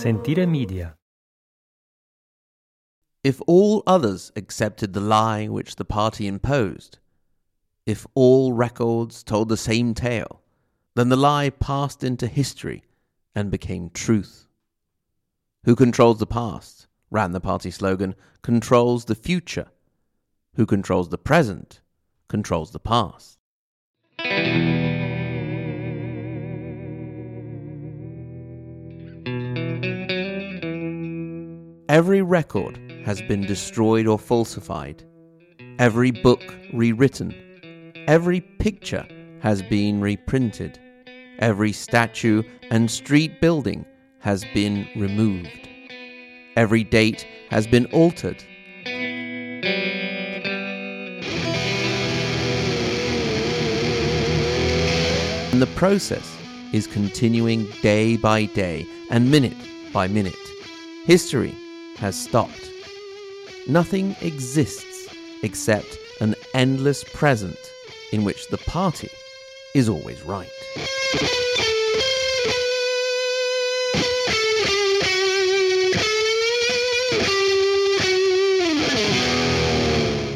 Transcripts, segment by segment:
Sentire Media. If all others accepted the lie which the party imposed, if all records told the same tale, then the lie passed into history and became truth. Who controls the past, ran the party slogan, controls the future. Who controls the present, controls the past. Every record has been destroyed or falsified, every book rewritten, every picture has been reprinted, every statue and street building has been removed, every date has been altered. And the process is continuing day by day and minute by minute. History has stopped. Nothing exists except an endless present in which the party is always right.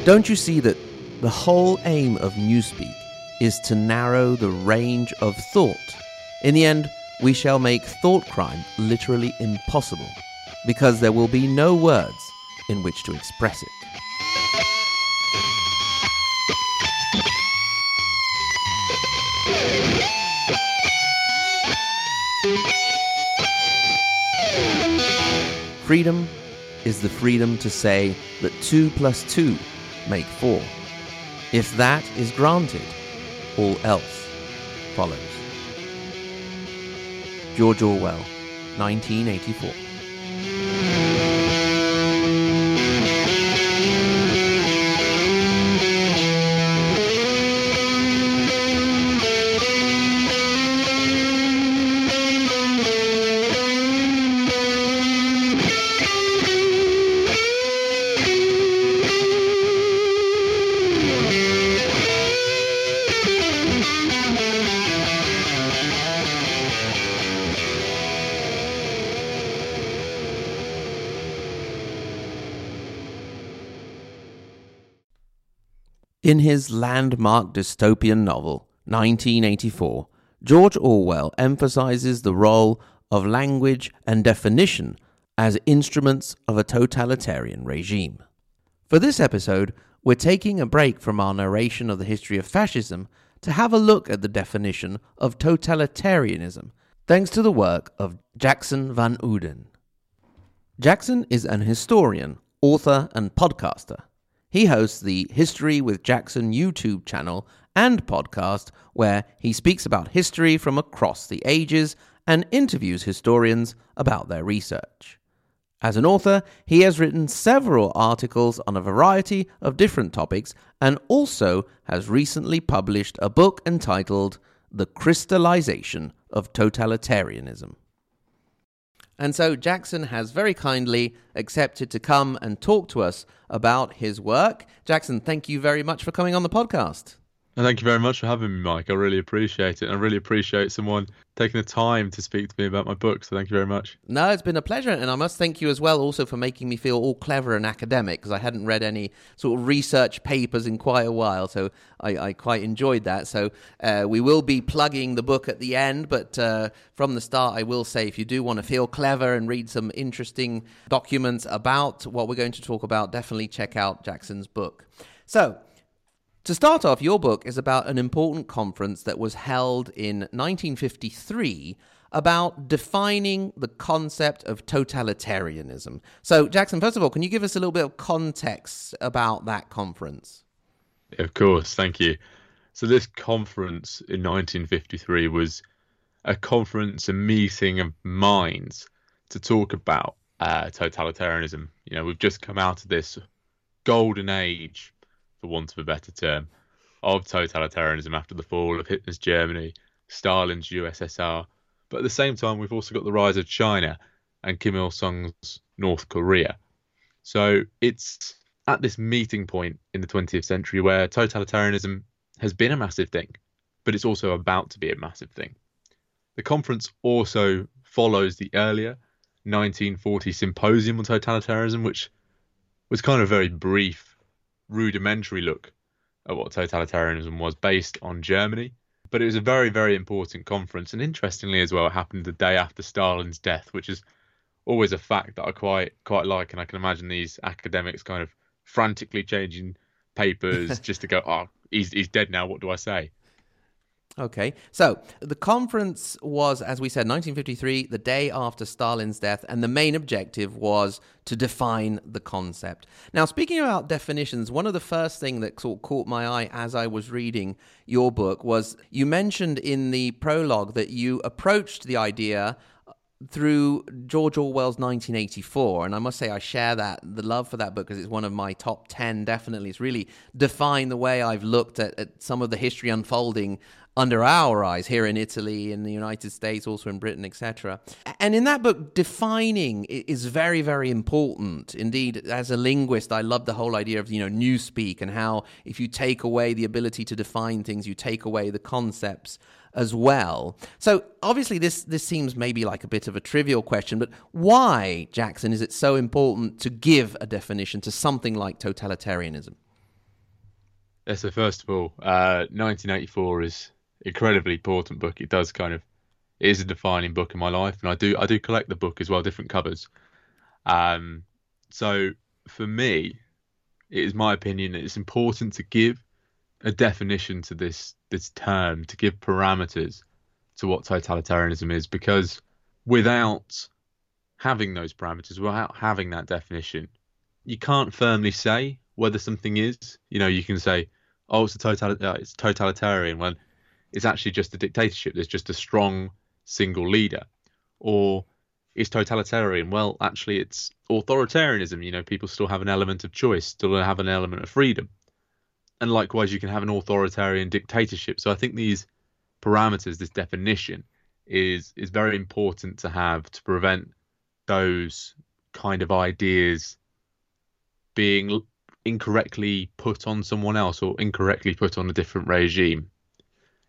Don't you see that the whole aim of Newspeak is to narrow the range of thought? In the end, we shall make thought crime literally impossible because there will be no words in which to express it. Freedom is the freedom to say that 2 plus 2 make 4. If that is granted, all else follows. George Orwell, 1984. In his landmark dystopian novel, 1984, George Orwell emphasizes the role of language and definition as instruments of a totalitarian regime. For this episode, we're taking a break from our narration of the history of fascism to have a look at the definition of totalitarianism, thanks to the work of Jackson Van Uden. Jackson is an historian, author, and podcaster. He hosts the History with Jackson YouTube channel and podcast, where he speaks about history from across the ages and interviews historians about their research. As an author, he has written several articles on a variety of different topics and also has recently published a book entitled The Crystallization of Totalitarianism. And so Jackson has very kindly accepted to come and talk to us about his work. Jackson, thank you very much for coming on the podcast. And thank you very much for having me, Mike. I really appreciate it. I really appreciate someone taking the time to speak to me about my book. So thank you very much. No, it's been a pleasure. And I must thank you as well also for making me feel all clever and academic because I hadn't read any sort of research papers in quite a while. So I, I quite enjoyed that. So uh, we will be plugging the book at the end. But uh, from the start, I will say if you do want to feel clever and read some interesting documents about what we're going to talk about, definitely check out Jackson's book. So, to start off, your book is about an important conference that was held in 1953 about defining the concept of totalitarianism. So, Jackson, first of all, can you give us a little bit of context about that conference? Of course, thank you. So, this conference in 1953 was a conference, a meeting of minds to talk about uh, totalitarianism. You know, we've just come out of this golden age for want of a better term, of totalitarianism after the fall of Hitler's Germany, Stalin's USSR. But at the same time, we've also got the rise of China and Kim Il sung's North Korea. So it's at this meeting point in the 20th century where totalitarianism has been a massive thing, but it's also about to be a massive thing. The conference also follows the earlier 1940 symposium on totalitarianism, which was kind of very brief, rudimentary look at what totalitarianism was based on Germany. But it was a very, very important conference. And interestingly, as well, it happened the day after Stalin's death, which is always a fact that I quite quite like. And I can imagine these academics kind of frantically changing papers just to go, oh, he's, he's dead now. What do I say? Okay, so the conference was, as we said, 1953, the day after Stalin's death, and the main objective was to define the concept. Now, speaking about definitions, one of the first things that sort of caught my eye as I was reading your book was you mentioned in the prologue that you approached the idea through George Orwell's 1984. And I must say, I share that, the love for that book, because it's one of my top 10, definitely. It's really defined the way I've looked at, at some of the history unfolding under our eyes here in Italy, in the United States, also in Britain, etc. And in that book, defining is very, very important. Indeed, as a linguist, I love the whole idea of you know newspeak and how if you take away the ability to define things, you take away the concepts as well. So obviously this this seems maybe like a bit of a trivial question, but why, Jackson, is it so important to give a definition to something like totalitarianism? Yeah, so first of all, uh, 1984 is incredibly important book. It does kind of it is a defining book in my life, and I do I do collect the book as well, different covers. Um, so for me, it is my opinion that it's important to give a definition to this this term to give parameters to what totalitarianism is because without having those parameters without having that definition you can't firmly say whether something is. You know you can say oh it's a total uh, it's totalitarian when it's actually just a dictatorship there's just a strong single leader. Or is totalitarian. Well actually it's authoritarianism. You know people still have an element of choice still have an element of freedom and likewise you can have an authoritarian dictatorship. So I think these parameters, this definition, is is very important to have to prevent those kind of ideas being incorrectly put on someone else or incorrectly put on a different regime.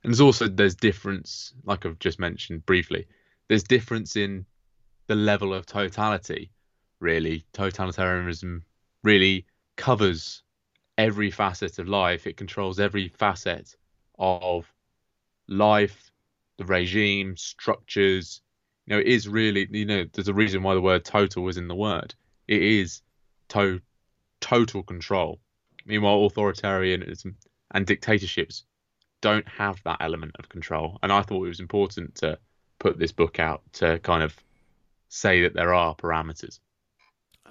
And there's also there's difference, like I've just mentioned briefly, there's difference in the level of totality. Really, totalitarianism really covers every facet of life. It controls every facet of life, the regime, structures. You know, it is really, you know, there's a reason why the word total was in the word. It is to- total control. Meanwhile, authoritarianism and dictatorships don't have that element of control. And I thought it was important to put this book out to kind of say that there are parameters.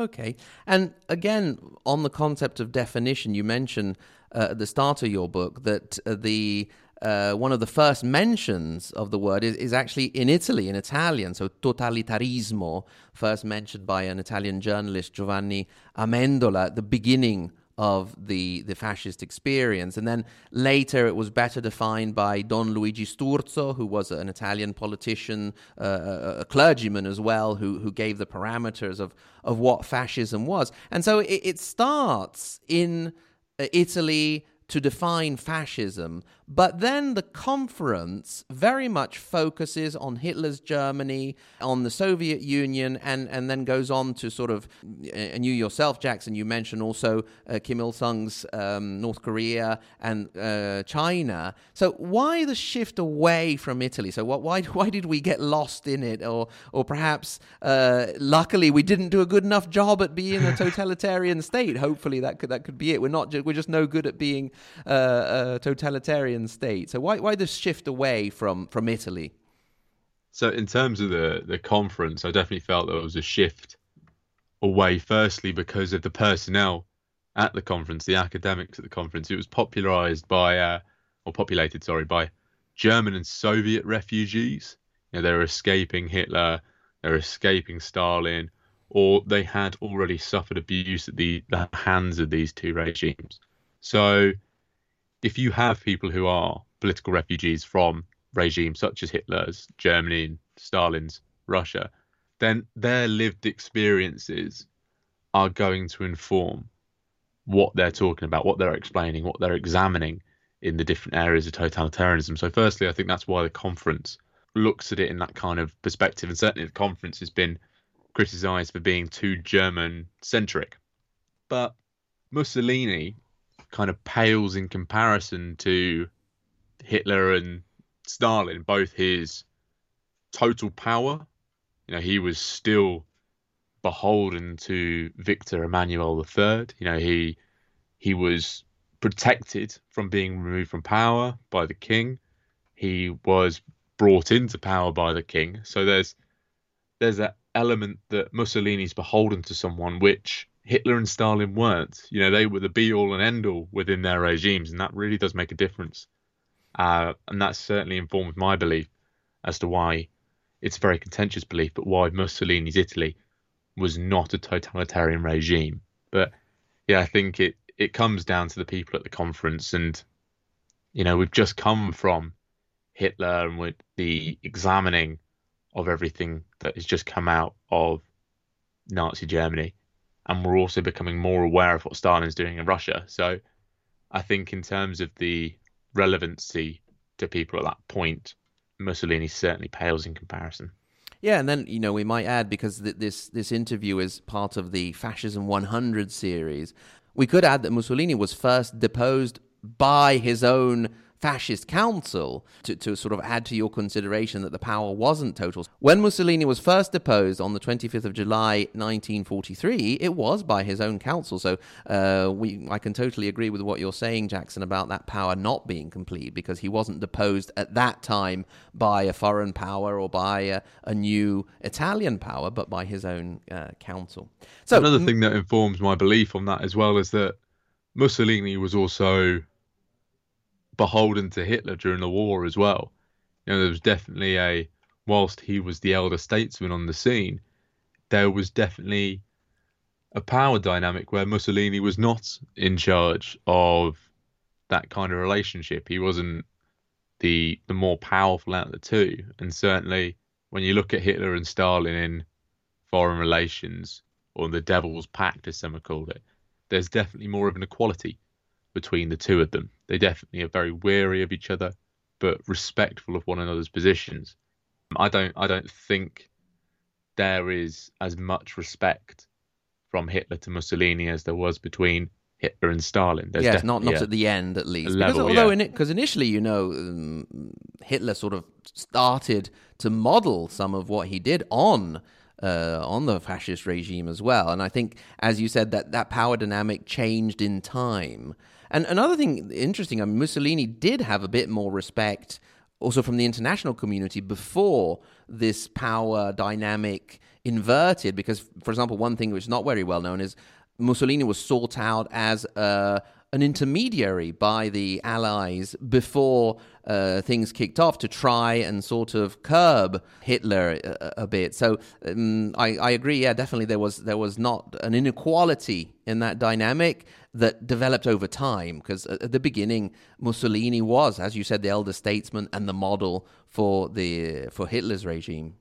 Okay. And again, on the concept of definition, you mentioned uh, at the start of your book that uh, the uh, one of the first mentions of the word is, is, actually in Italy, in Italian. So, totalitarismo, first mentioned by an Italian journalist, Giovanni Amendola, at the beginning of the, the fascist experience. And then later it was better defined by Don Luigi Sturzo, who was an Italian politician, uh, a clergyman as well, who, who gave the parameters of, of what fascism was. And so it, it starts in uh, Italy to define fascism, but then the conference very much focuses on Hitler's Germany, on the Soviet Union, and, and then goes on to sort of, and you yourself, Jackson, you mentioned also uh, Kim Il sung's um, North Korea and uh, China. So why the shift away from Italy? So what, why, why did we get lost in it? Or, or perhaps, uh, luckily, we didn't do a good enough job at being a totalitarian state. Hopefully, that could, that could be it. We're, not, we're just no good at being uh, totalitarian state. So why why this shift away from from Italy? So in terms of the the conference, I definitely felt there was a shift away. Firstly, because of the personnel at the conference, the academics at the conference. It was popularized by uh, or populated, sorry, by German and Soviet refugees. You know, they were escaping Hitler, they were escaping Stalin, or they had already suffered abuse at the, the hands of these two regimes. So if you have people who are political refugees from regimes such as Hitler's Germany and Stalin's Russia, then their lived experiences are going to inform what they're talking about, what they're explaining, what they're examining in the different areas of totalitarianism. So, firstly, I think that's why the conference looks at it in that kind of perspective. And certainly, the conference has been criticized for being too German centric. But Mussolini kind of pales in comparison to Hitler and Stalin, both his total power. You know, he was still beholden to Victor Emmanuel III. You know, he he was protected from being removed from power by the king. He was brought into power by the king. So there's there's that element that Mussolini's beholden to someone which Hitler and Stalin weren't. You know, they were the be all and end all within their regimes, and that really does make a difference. Uh, and that certainly informs my belief as to why it's a very contentious belief, but why Mussolini's Italy was not a totalitarian regime. But yeah, I think it it comes down to the people at the conference, and you know, we've just come from Hitler and with the examining of everything that has just come out of Nazi Germany, and we're also becoming more aware of what Stalin's doing in Russia. So, I think in terms of the relevancy to people at that point, Mussolini certainly pales in comparison. Yeah, and then you know we might add because th- this this interview is part of the Fascism 100 series. We could add that Mussolini was first deposed by his own fascist council to, to sort of add to your consideration that the power wasn't total. When Mussolini was first deposed on the 25th of July 1943, it was by his own council. So uh, we, I can totally agree with what you're saying, Jackson, about that power not being complete because he wasn't deposed at that time by a foreign power or by a, a new Italian power, but by his own uh, council. So another thing that informs my belief on that as well is that Mussolini was also beholden to Hitler during the war as well. You know, there was definitely a whilst he was the elder statesman on the scene, there was definitely a power dynamic where Mussolini was not in charge of that kind of relationship. He wasn't the the more powerful out of the two. And certainly when you look at Hitler and Stalin in foreign relations, or the Devil's Pact as some have called it, there's definitely more of an equality between the two of them. They definitely are very wary of each other, but respectful of one another's positions. I don't I don't think there is as much respect from Hitler to Mussolini as there was between Hitler and Stalin. There's yes, not not at the end at least. Level, because although yeah. because in initially, you know, um, Hitler sort of started to model some of what he did on uh, on the fascist regime as well. And I think, as you said, that that power dynamic changed in time. And another thing interesting, I mean, Mussolini did have a bit more respect also from the international community before this power dynamic inverted. Because, for example, one thing which is not very well known is Mussolini was sought out as a an intermediary by the Allies before uh, things kicked off to try and sort of curb Hitler a, a bit. So um, I, I, agree. Yeah, definitely there was there was not an inequality in that dynamic that developed over time because at the beginning Mussolini was, as you said, the elder statesman and the model for the for Hitler's regime.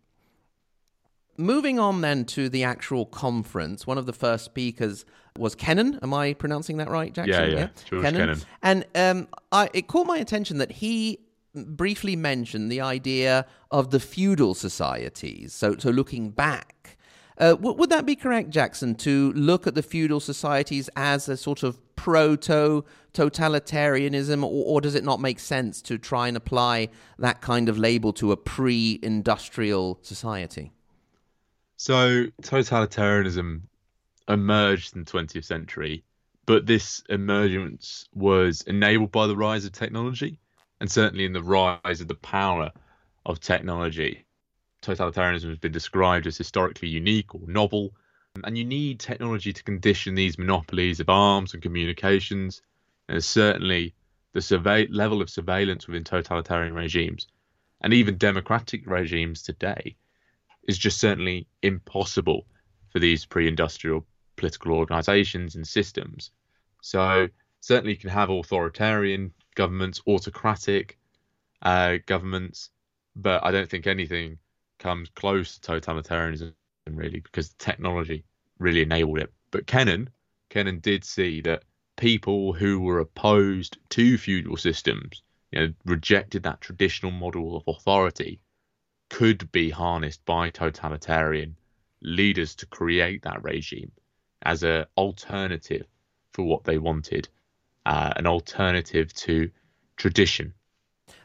Moving on then to the actual conference, one of the first speakers was Kennan. Am I pronouncing that right, Jackson? Yeah, yeah, yeah? Kennan. Kennan. And um, I, it caught my attention that he briefly mentioned the idea of the feudal societies. So, so looking back, uh, w- would that be correct, Jackson, to look at the feudal societies as a sort of proto totalitarianism, or, or, does it not make sense to try and apply that kind of label to a pre industrial society? So totalitarianism emerged in the 20th century, but this emergence was enabled by the rise of technology and certainly in the rise of the power of technology. Totalitarianism has been described as historically unique or novel, and you need technology to condition these monopolies of arms and communications. And certainly the survey- level of surveillance within totalitarian regimes and even democratic regimes today is just certainly impossible for these pre-industrial political organizations and systems. So certainly you can have authoritarian governments, autocratic uh, governments, but I don't think anything comes close to totalitarianism really because the technology really enabled it. But Kennan, Kennan did see that people who were opposed to feudal systems, you know, rejected that traditional model of authority, could be harnessed by totalitarian leaders to create that regime as an alternative for what they wanted, uh, an alternative to tradition.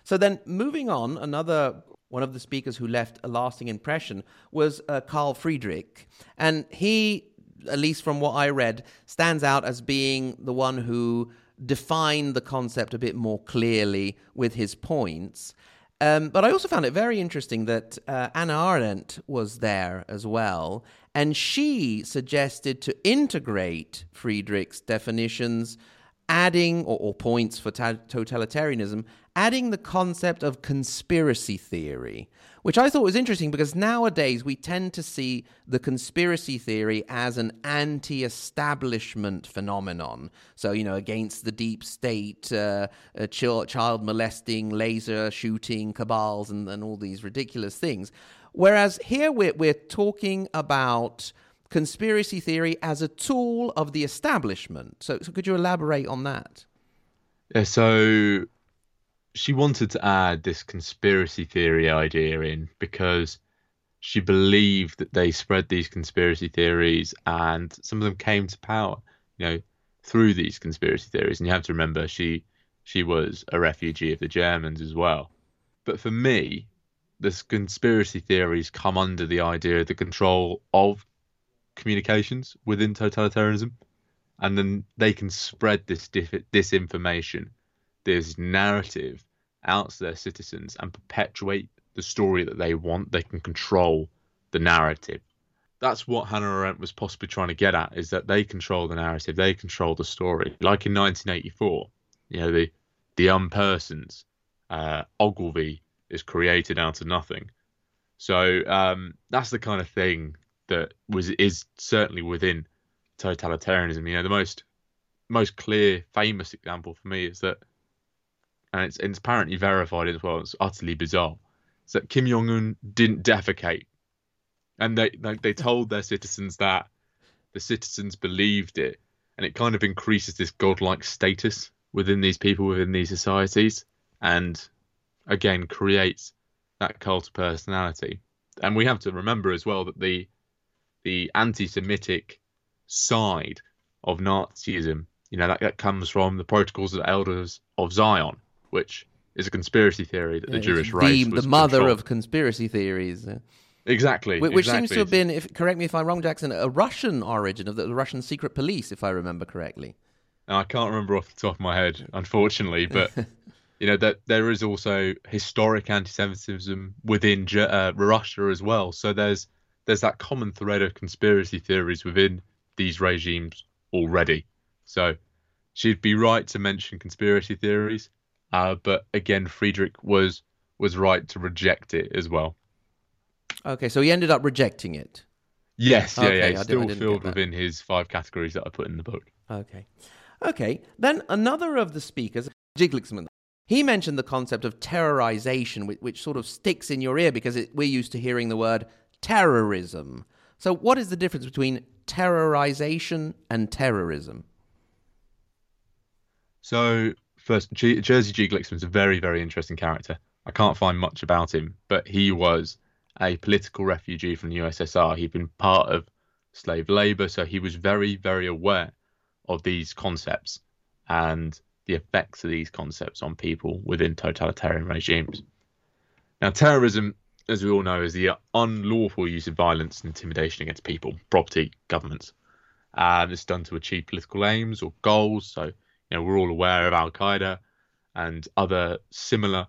So then, moving on, another one of the speakers who left a lasting impression was uh, Carl Friedrich, and he, at least from what I read, stands out as being the one who defined the concept a bit more clearly with his points. Um, but I also found it very interesting that uh, Anna Arendt was there as well, and she suggested to integrate Friedrich's definitions, adding, or, or points for ta- totalitarianism, adding the concept of conspiracy theory, which I thought was interesting because nowadays we tend to see the conspiracy theory as an anti establishment phenomenon. So, you know, against the deep state, uh, uh, child molesting, laser shooting cabals, and, and all these ridiculous things. Whereas here we're, we're talking about conspiracy theory as a tool of the establishment. So, so could you elaborate on that? Yeah, so she wanted to add this conspiracy theory idea in because she believed that they spread these conspiracy theories and some of them came to power, you know, through these conspiracy theories. And you have to remember she she was a refugee of the Germans as well. But for me, this conspiracy theories come under the idea of the control of communications within totalitarianism, and then they can spread this disinformation this narrative out to their citizens and perpetuate the story that they want. They can control the narrative. That's what Hannah Arendt was possibly trying to get at: is that they control the narrative, they control the story. Like in 1984, you know, the the unpersons, uh, Ogilvy is created out of nothing. So um, that's the kind of thing that was is certainly within totalitarianism. You know, the most most clear, famous example for me is that and it's, it's apparently verified as well. It's utterly bizarre. Is that Kim Jong Un didn't defecate, and they, they they told their citizens that the citizens believed it, and it kind of increases this godlike status within these people within these societies, and again creates that cult of personality. And we have to remember as well that the the anti-Semitic side of Nazism, you know, that, that comes from the Protocols of the Elders of Zion, which is a conspiracy theory that the Jewish race the, the mother controlled. of conspiracy theories. Exactly, which, exactly. seems to have been, if correct me if I'm wrong, Jackson, a Russian origin of the, the Russian secret police, if I remember correctly. Now, I can't remember off the top of my head, unfortunately, but you know that there is also historic anti-Semitism within uh, Russia as well. So there's there's that common thread of conspiracy theories within these regimes already. So she'd be right to mention conspiracy theories, uh, but again, Friedrich was was right to reject it as well. Okay, so he ended up rejecting it. Yes, yeah, okay, yeah. It's still filled within his five categories that I put in the book. Okay. Okay. Then another of the speakers, Jiglixman, he mentioned the concept of terrorization, which, which sort of sticks in your ear because it, we're used to hearing the word terrorism. So, what is the difference between terrorization and terrorism? So, first, G- Jerzy G. Gliksman's a very, very interesting character. I can't find much about him, but he was a political refugee from the USSR. He'd been part of slave labor, so he was very, very aware of these concepts and the effects of these concepts on people within totalitarian regimes. Now, terrorism, as we all know, is the unlawful use of violence and intimidation against people, property, governments. And it's done to achieve political aims or goals. So, you know, we're all aware of Al Qaeda and other similar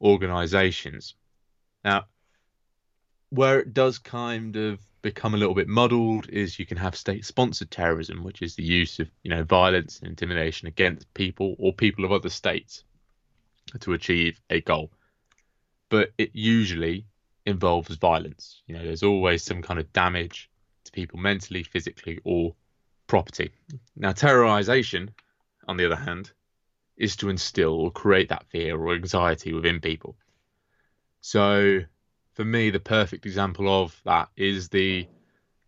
organizations. Now, where it does kind of become a little bit muddled is you can have state-sponsored terrorism, which is the use of you know violence and intimidation against people or people of other states to achieve a goal. But it usually involves violence. You know, there's always some kind of damage to people mentally, physically, or property. Now, terrorization on the other hand, is to instill or create that fear or anxiety within people. So, for me, the perfect example of that is the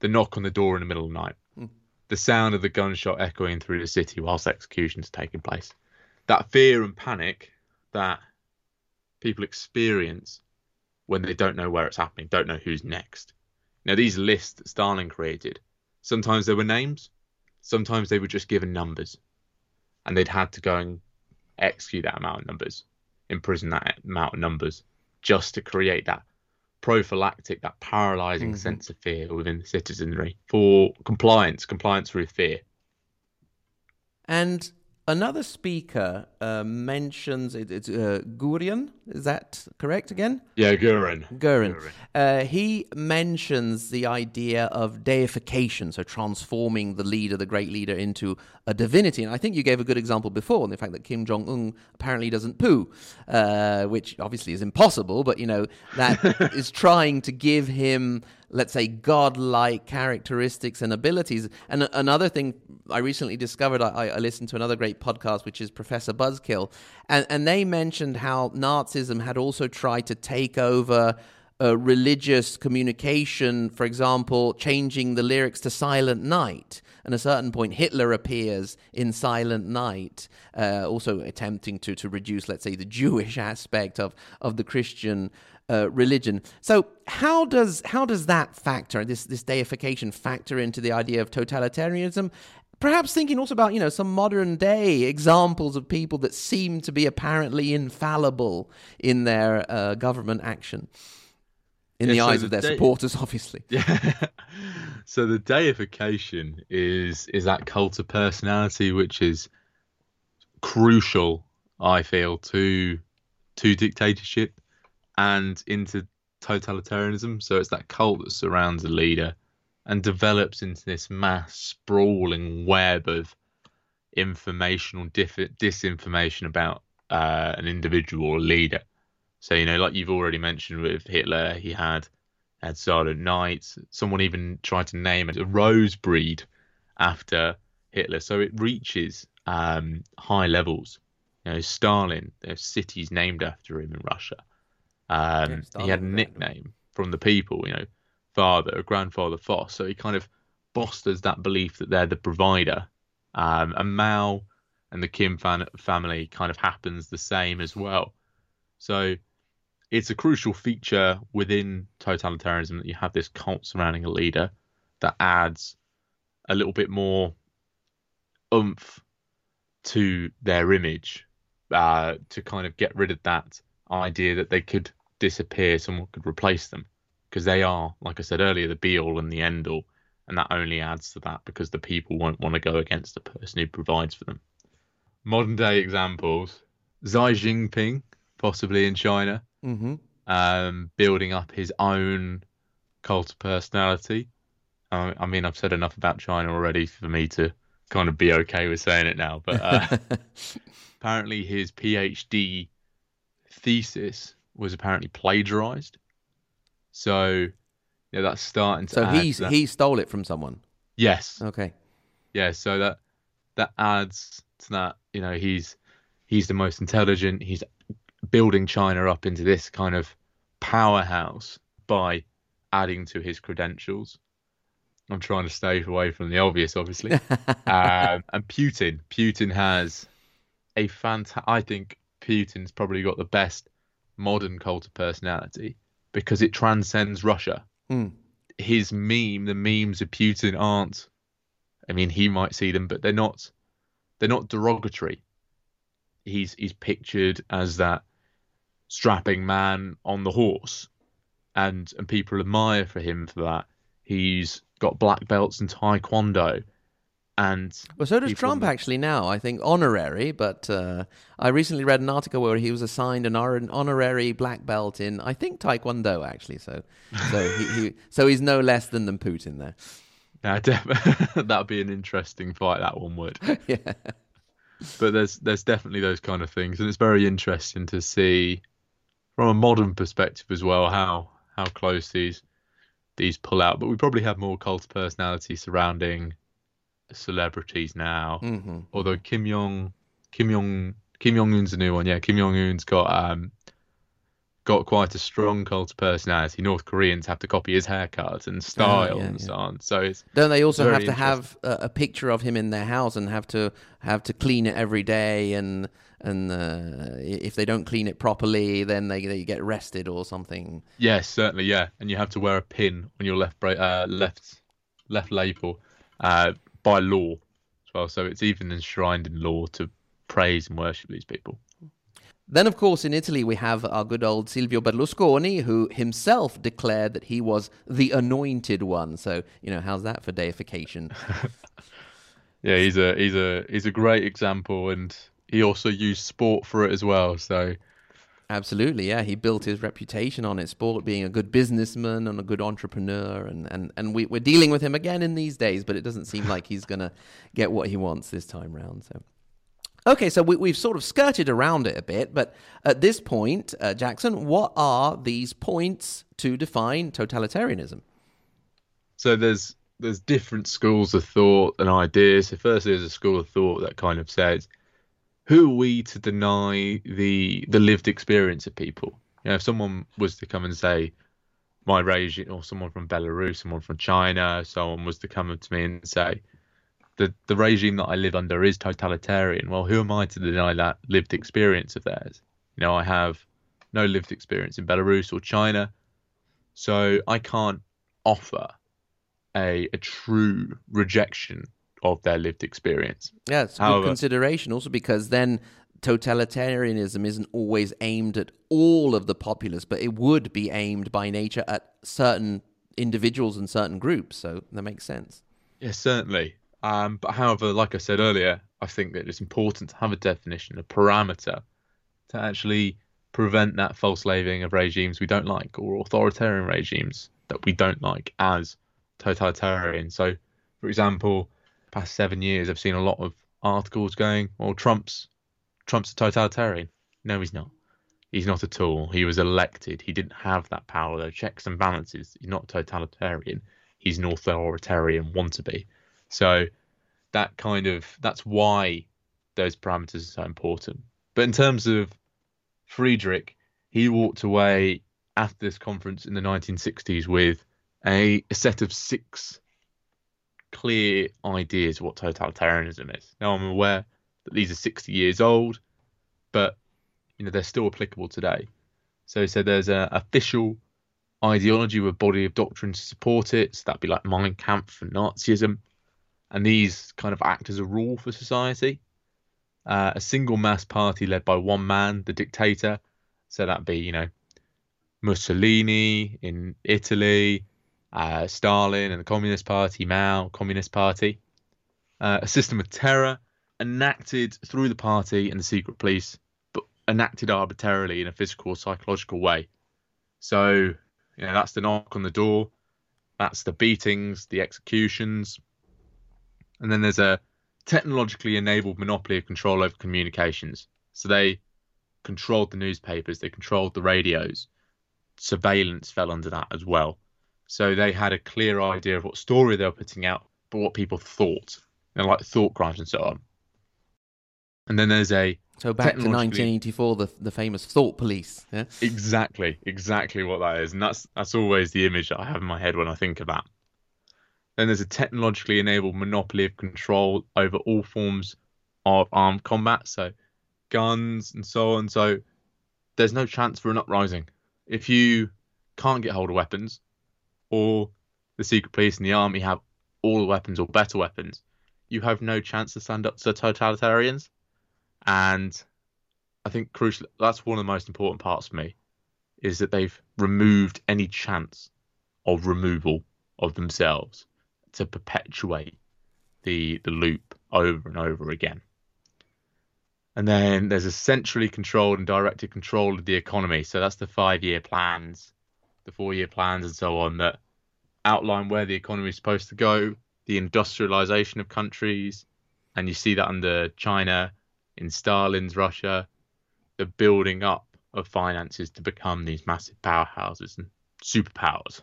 the knock on the door in the middle of the night, mm. the sound of the gunshot echoing through the city whilst executions taking place. That fear and panic that people experience when they don't know where it's happening, don't know who's next. Now, these lists that Stalin created, sometimes there were names, sometimes they were just given numbers, and they'd had to go and execute that amount of numbers, imprison that amount of numbers, just to create that prophylactic, that paralyzing Mhm. sense of fear within the citizenry for compliance, compliance through fear. And another speaker uh, mentions it, it's uh, Gurian. Is that correct again? Yeah. Gurin. Gurin. Uh, he mentions the idea of deification, so transforming the leader, the great leader, into a divinity. And I think you gave a good example before, in the fact that Kim Jong Un apparently doesn't poo, uh, which obviously is impossible, but you know that is trying to give him, let's say, godlike characteristics and abilities. And another thing I recently discovered, I, I listened to another great podcast, which is Professor Buzzkill, and, and they mentioned how Nazism had also tried to take over uh, religious communication, for example, changing the lyrics to Silent Night. And at a certain point, Hitler appears in Silent Night, uh, also attempting to, to reduce, let's say, the Jewish aspect of, of the Christian uh, religion. So, how does how does that factor this this deification factor into the idea of totalitarianism? Perhaps thinking also about you know some modern day examples of people that seem to be apparently infallible in their uh, government action, in Yeah, the so eyes the of their de- supporters, obviously. Yeah. so the deification is is that cult of personality which is crucial, I feel, to to dictatorship and into totalitarianism. So it's that cult that surrounds a leader and develops into this mass sprawling web of informational diff- disinformation about uh, an individual or leader. So you know, like you've already mentioned with Hitler, he had had Silent Night. Someone even tried to name it a rose breed after Hitler. So it reaches um, high levels. You know, Stalin, there's cities named after him in Russia. Um, Yeah, he had a nickname from the people, you know, father, grandfather Foss. So he kind of fosters that belief that they're the provider. Um, and Mao and the Kim fan- family kind of happens the same as well. So it's a crucial feature within totalitarianism that you have this cult surrounding a leader that adds a little bit more oomph to their image uh, to kind of get rid of that idea that they could disappear, someone could replace them. Because they are, like I said earlier, the be all and the end all. And that only adds to that because the people won't want to go against the person who provides for them. Modern day examples Xi Jinping, possibly in China, hmm um, building up his own cult of personality. Uh, I mean, I've said enough about China already for me to kind of be okay with saying it now. But uh, apparently, his PhD thesis was apparently plagiarized. So, yeah, that's starting to. so he's that. he stole it from someone. Yes, Okay. yeah. So that that adds to that. You know, he's he's the most intelligent. He's building China up into this kind of powerhouse by adding to his credentials. I'm trying to stay away from the obvious, obviously. um, and Putin, Putin has a fantastic. I think Putin's probably got the best modern cult of personality because it transcends Russia. Mm. His meme, the memes of Putin aren't. I mean, he might see them, but they're not. They're not derogatory. He's he's pictured as that strapping man on the horse, and and people admire for him for that. He's got black belts in taekwondo, and Well, so does Trump actually now. I think honorary, but uh, I recently read an article where he was assigned an honorary black belt in, I think, Taekwondo. Actually, so so he, he so he's no less than than Putin there. Yeah, that'd be an interesting fight. That one would. yeah. But there's there's definitely those kind of things, and it's very interesting to see from a modern perspective as well how how close these these pull out. But we probably have more cult personality surrounding celebrities now. hmm Although Kim Jong Kim Jong Kim Jong Un's a new one, yeah. Kim Jong Un's got um got quite a strong cult of personality. North Koreans have to copy his haircut and style yeah, and yeah. so on. So it's Don't they also have to have a, a picture of him in their house and have to have to clean it every day and and uh, if they don't clean it properly, then they they get arrested or something. Yes, certainly, yeah. And you have to wear a pin on your left uh, left left lapel uh, by law as well. So it's even enshrined in law to praise and worship these people. Then, of course, in Italy, we have our good old Silvio Berlusconi, who himself declared that he was the anointed one. So, you know, how's that for deification? Yeah, he's a he's a he's a great example, and he also used sport for it as well. So Absolutely, yeah. He built his reputation on it, sport being a good businessman and a good entrepreneur, and, and, and we, we're dealing with him again in these days, but it doesn't seem like he's going to get what he wants this time round. So, okay, so we, we've sort of skirted around it a bit, but at this point, uh, Jackson, what are these points to define totalitarianism? so there's there's different schools of thought and ideas. So firstly, there's a school of thought that kind of says, who are we to deny the the lived experience of people? You know, if someone was to come and say, my regime, or someone from Belarus, someone from China, someone was to come up to me and say, the the regime that I live under is totalitarian. Well, who am I to deny that lived experience of theirs? You know, I have no lived experience in Belarus or China, so I can't offer a a true rejection of their lived experience. Yeah, it's a good consideration also because then totalitarianism isn't always aimed at all of the populace, but it would be aimed by nature at certain individuals and certain groups. So that makes sense. Yes, certainly. Um, but however, like I said earlier, I think that it's important to have a definition, a parameter, to actually prevent that false labeling of regimes we don't like or authoritarian regimes that we don't like as totalitarian. So, for example, past seven years, I've seen a lot of articles going, "Well, Trump's Trump's a totalitarian." No, he's not. He's not at all. He was elected. He didn't have that power. There checks and balances. He's not totalitarian. He's an authoritarian wannabe. So that kind of that's why those parameters are so important. But in terms of Friedrich, he walked away after this conference in the 1960s with a, a set of six clear ideas what totalitarianism is. Now I'm aware that these are 60 years old, but you know they're still applicable today. So there's an official ideology with a body of doctrine to support it. So that'd be like Mein Kampf and Nazism, and these kind of act as a rule for society. Uh, a single mass party led by one man, the dictator. So that'd be you know Mussolini in Italy, uh, Stalin and the Communist Party, Mao, Communist Party. Uh, a system of terror enacted through the party and the secret police, but enacted arbitrarily in a physical or psychological way. So, you know, that's the knock on the door, that's the beatings, the executions. And then there's a technologically enabled monopoly of control over communications. So they controlled the newspapers, they controlled the radios. Surveillance fell under that as well. So they had a clear idea of what story they were putting out, but what people thought, know, like thought crimes and so on. And then there's a So back to Technologically- 1984, the the famous thought police. Yeah? exactly, exactly what that is, and that's that's always the image that I have in my head when I think of that. Then there's a technologically enabled monopoly of control over all forms of armed combat, so guns and so on. So there's no chance for an uprising if you can't get hold of weapons, or the secret police and the army have all the weapons or better weapons. You have no chance to stand up to the totalitarians, and I think crucial. That's one of the most important parts for me, is that they've removed any chance of removal of themselves to perpetuate the the loop over and over again. And then there's a centrally controlled and directed control of the economy. So that's the five-year plans, the four-year plans, and so on that outline where the economy is supposed to go, the industrialization of countries, and you see that under China, in Stalin's Russia, the building up of finances to become these massive powerhouses and superpowers.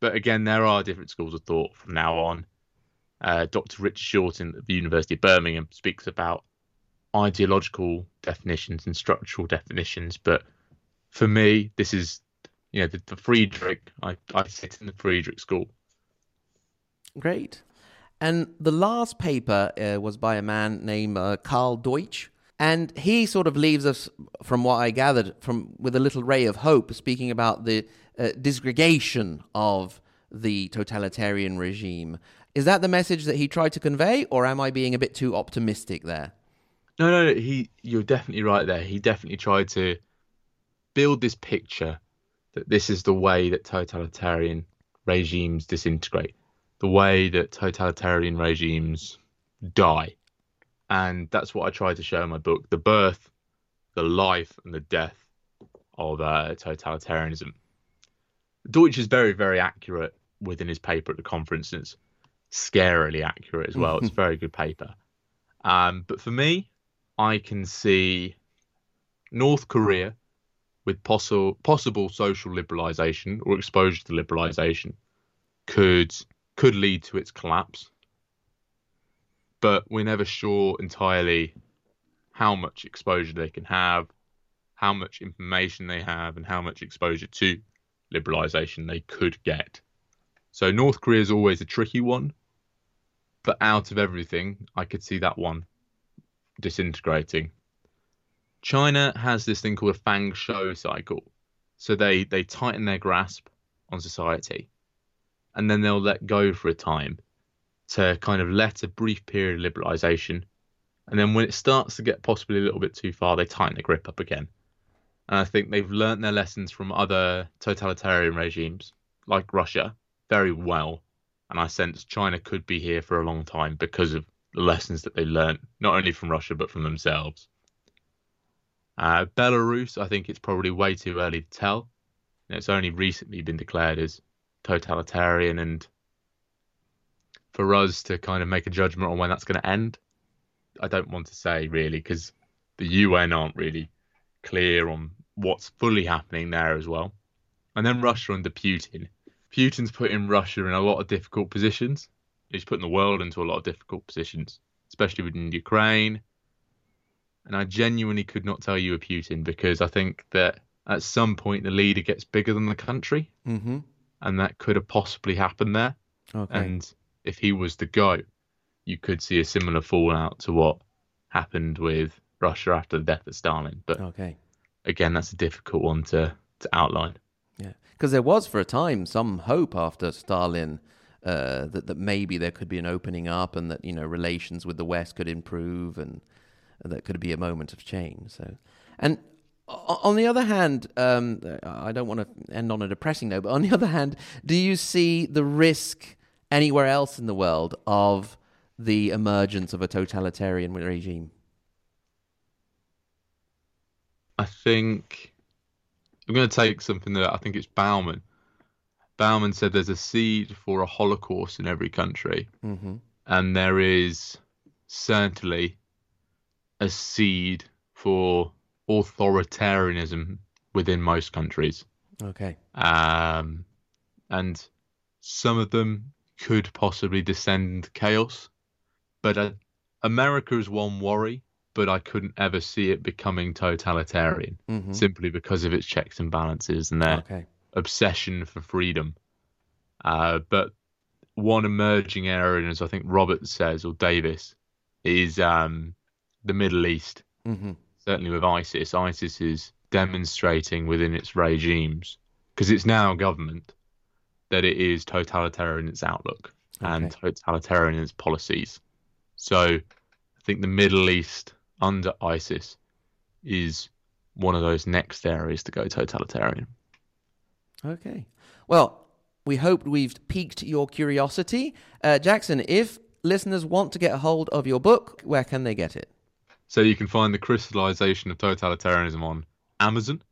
But again, there are different schools of thought from now on. Uh, Dr. Richard Shorten at the University of Birmingham speaks about ideological definitions and structural definitions, but for me, this is you know the, the Friedrich. I I sit in the Friedrich school. Great. And the last paper uh, was by a man named uh, Karl Deutsch. And he sort of leaves us, from what I gathered, from with a little ray of hope, speaking about the uh, disgregation of the totalitarian regime. Is that the message that he tried to convey, or am I being a bit too optimistic there? No, no. He, you're definitely right there. He definitely tried to build this picture that this is the way that totalitarian regimes disintegrate the way that totalitarian regimes die. And that's what I try to show in my book the birth, the life, and the death of uh, totalitarianism. Deutsch is very, very accurate within his paper at the conference. And it's scarily accurate as well. it's a very good paper. Um, but for me, I can see North Korea with possible possible social liberalization or exposure to liberalization could could lead to its collapse. But we're never sure entirely how much exposure they can have, how much information they have, and how much exposure to liberalization they could get. So North Korea is always a tricky one, but out of everything, I could see that one disintegrating. China has this thing called a Fang Shou cycle. So they, they tighten their grasp on society and then they'll let go for a time to kind of let a brief period of liberalization. And then when it starts to get possibly a little bit too far, they tighten the grip up again. And I think they've learnt their lessons from other totalitarian regimes like Russia very well. And I sense China could be here for a long time because of the lessons that they learnt, not only from Russia, but from themselves. Uh, Belarus, I think it's probably way too early to tell. It's only recently been declared as totalitarian and for us to kind of make a judgment on when that's going to end, I don't want to say really because the UN aren't really clear on what's fully happening there as well. And then Russia under Putin. Putin's putting Russia in a lot of difficult positions. He's putting the world into a lot of difficult positions, especially within Ukraine. And I genuinely could not tell you a Putin because I think that at some point the leader gets bigger than the country. Mm-hmm and that could have possibly happened there. Okay. And if he was to go, you could see a similar fallout to what happened with Russia after the death of Stalin. But okay. again, that's a difficult one to, to outline. Yeah, because there was for a time some hope after Stalin uh, that that maybe there could be an opening up and that you know relations with the West could improve and, and that could be a moment of change. So, and on the other hand, um, I don't want to end on a depressing note, but on the other hand, do you see the risk anywhere else in the world of the emergence of a totalitarian regime? I think I'm going to take something that I think it's Bauman. Bauman said there's a seed for a Holocaust in every country, mm-hmm. and there is certainly a seed for authoritarianism within most countries. Okay. Um, and some of them could possibly descend chaos, but uh, America is one worry. But I couldn't ever see it becoming totalitarian mm-hmm. simply because of its checks and balances and their okay. obsession for freedom. Uh, but one emerging area, as I think Robert says or Davis, is um, the Middle East. Mm-hmm certainly with ISIS, ISIS is demonstrating within its regimes, because it's now government, that it is totalitarian in its outlook okay. and totalitarian in its policies. So I think the Middle East under ISIS is one of those next areas to go totalitarian. Okay. Well, we hope we've piqued your curiosity. Uh, Jackson, if listeners want to get a hold of your book, where can they get it? So you can find the crystallization of totalitarianism on Amazon.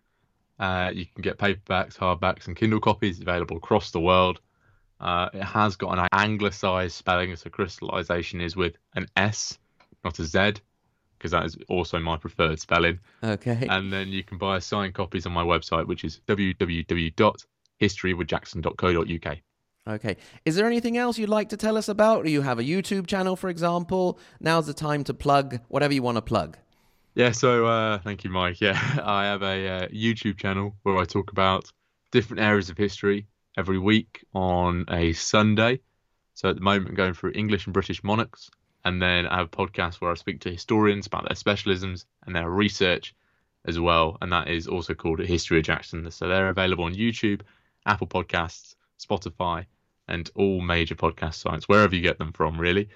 Uh, you can get paperbacks, hardbacks, and Kindle copies available across the world. Uh, it has got an anglicized spelling, so crystallization is with an S, not a Z, because that is also my preferred spelling. Okay. And then you can buy signed copies on my website, which is www.historywithjackson.co.uk. Okay. Is there anything else you'd like to tell us about? Do you have a YouTube channel, for example? Now's the time to plug whatever you want to plug. Yeah, so uh, thank you, Mike. Yeah, I have a uh, YouTube channel where I talk about different areas of history every week on a Sunday. So at the moment, I'm going through English and British monarchs. And then I have a podcast where I speak to historians about their specialisms and their research as well. And that is also called History of Jackson. So they're available on YouTube, Apple Podcasts, Spotify, and all major podcast sites, wherever you get them from, really.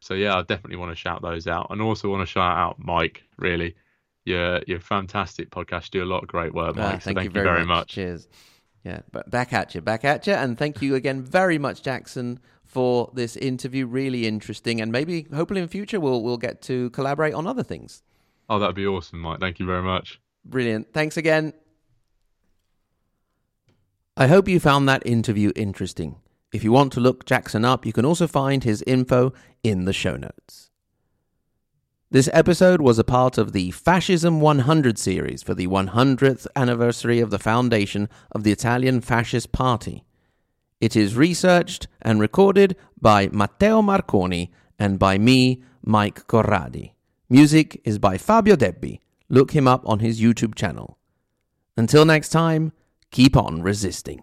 So yeah, I definitely want to shout those out, and also want to shout out Mike. Really, you're you're a fantastic podcast. You do a lot of great work, Mike. Uh, thank, so thank you, very, very much. much. Cheers. Yeah, but back at you, back at you, and thank you again very much, Jackson, for this interview. Really interesting, and maybe hopefully in future we'll we'll get to collaborate on other things. Oh, that'd be awesome, Mike. Thank you very much. Brilliant. Thanks again. I hope you found that interview interesting. If you want to look Jackson up, you can also find his info in the show notes. This episode was a part of the Fascism 100 series for the 100th anniversary of the foundation of the Italian Fascist Party. It is researched and recorded by Matteo Marconi and by me, Mike Corradi. Music is by Fabio Debbi. Look him up on his YouTube channel. Until next time, keep on resisting.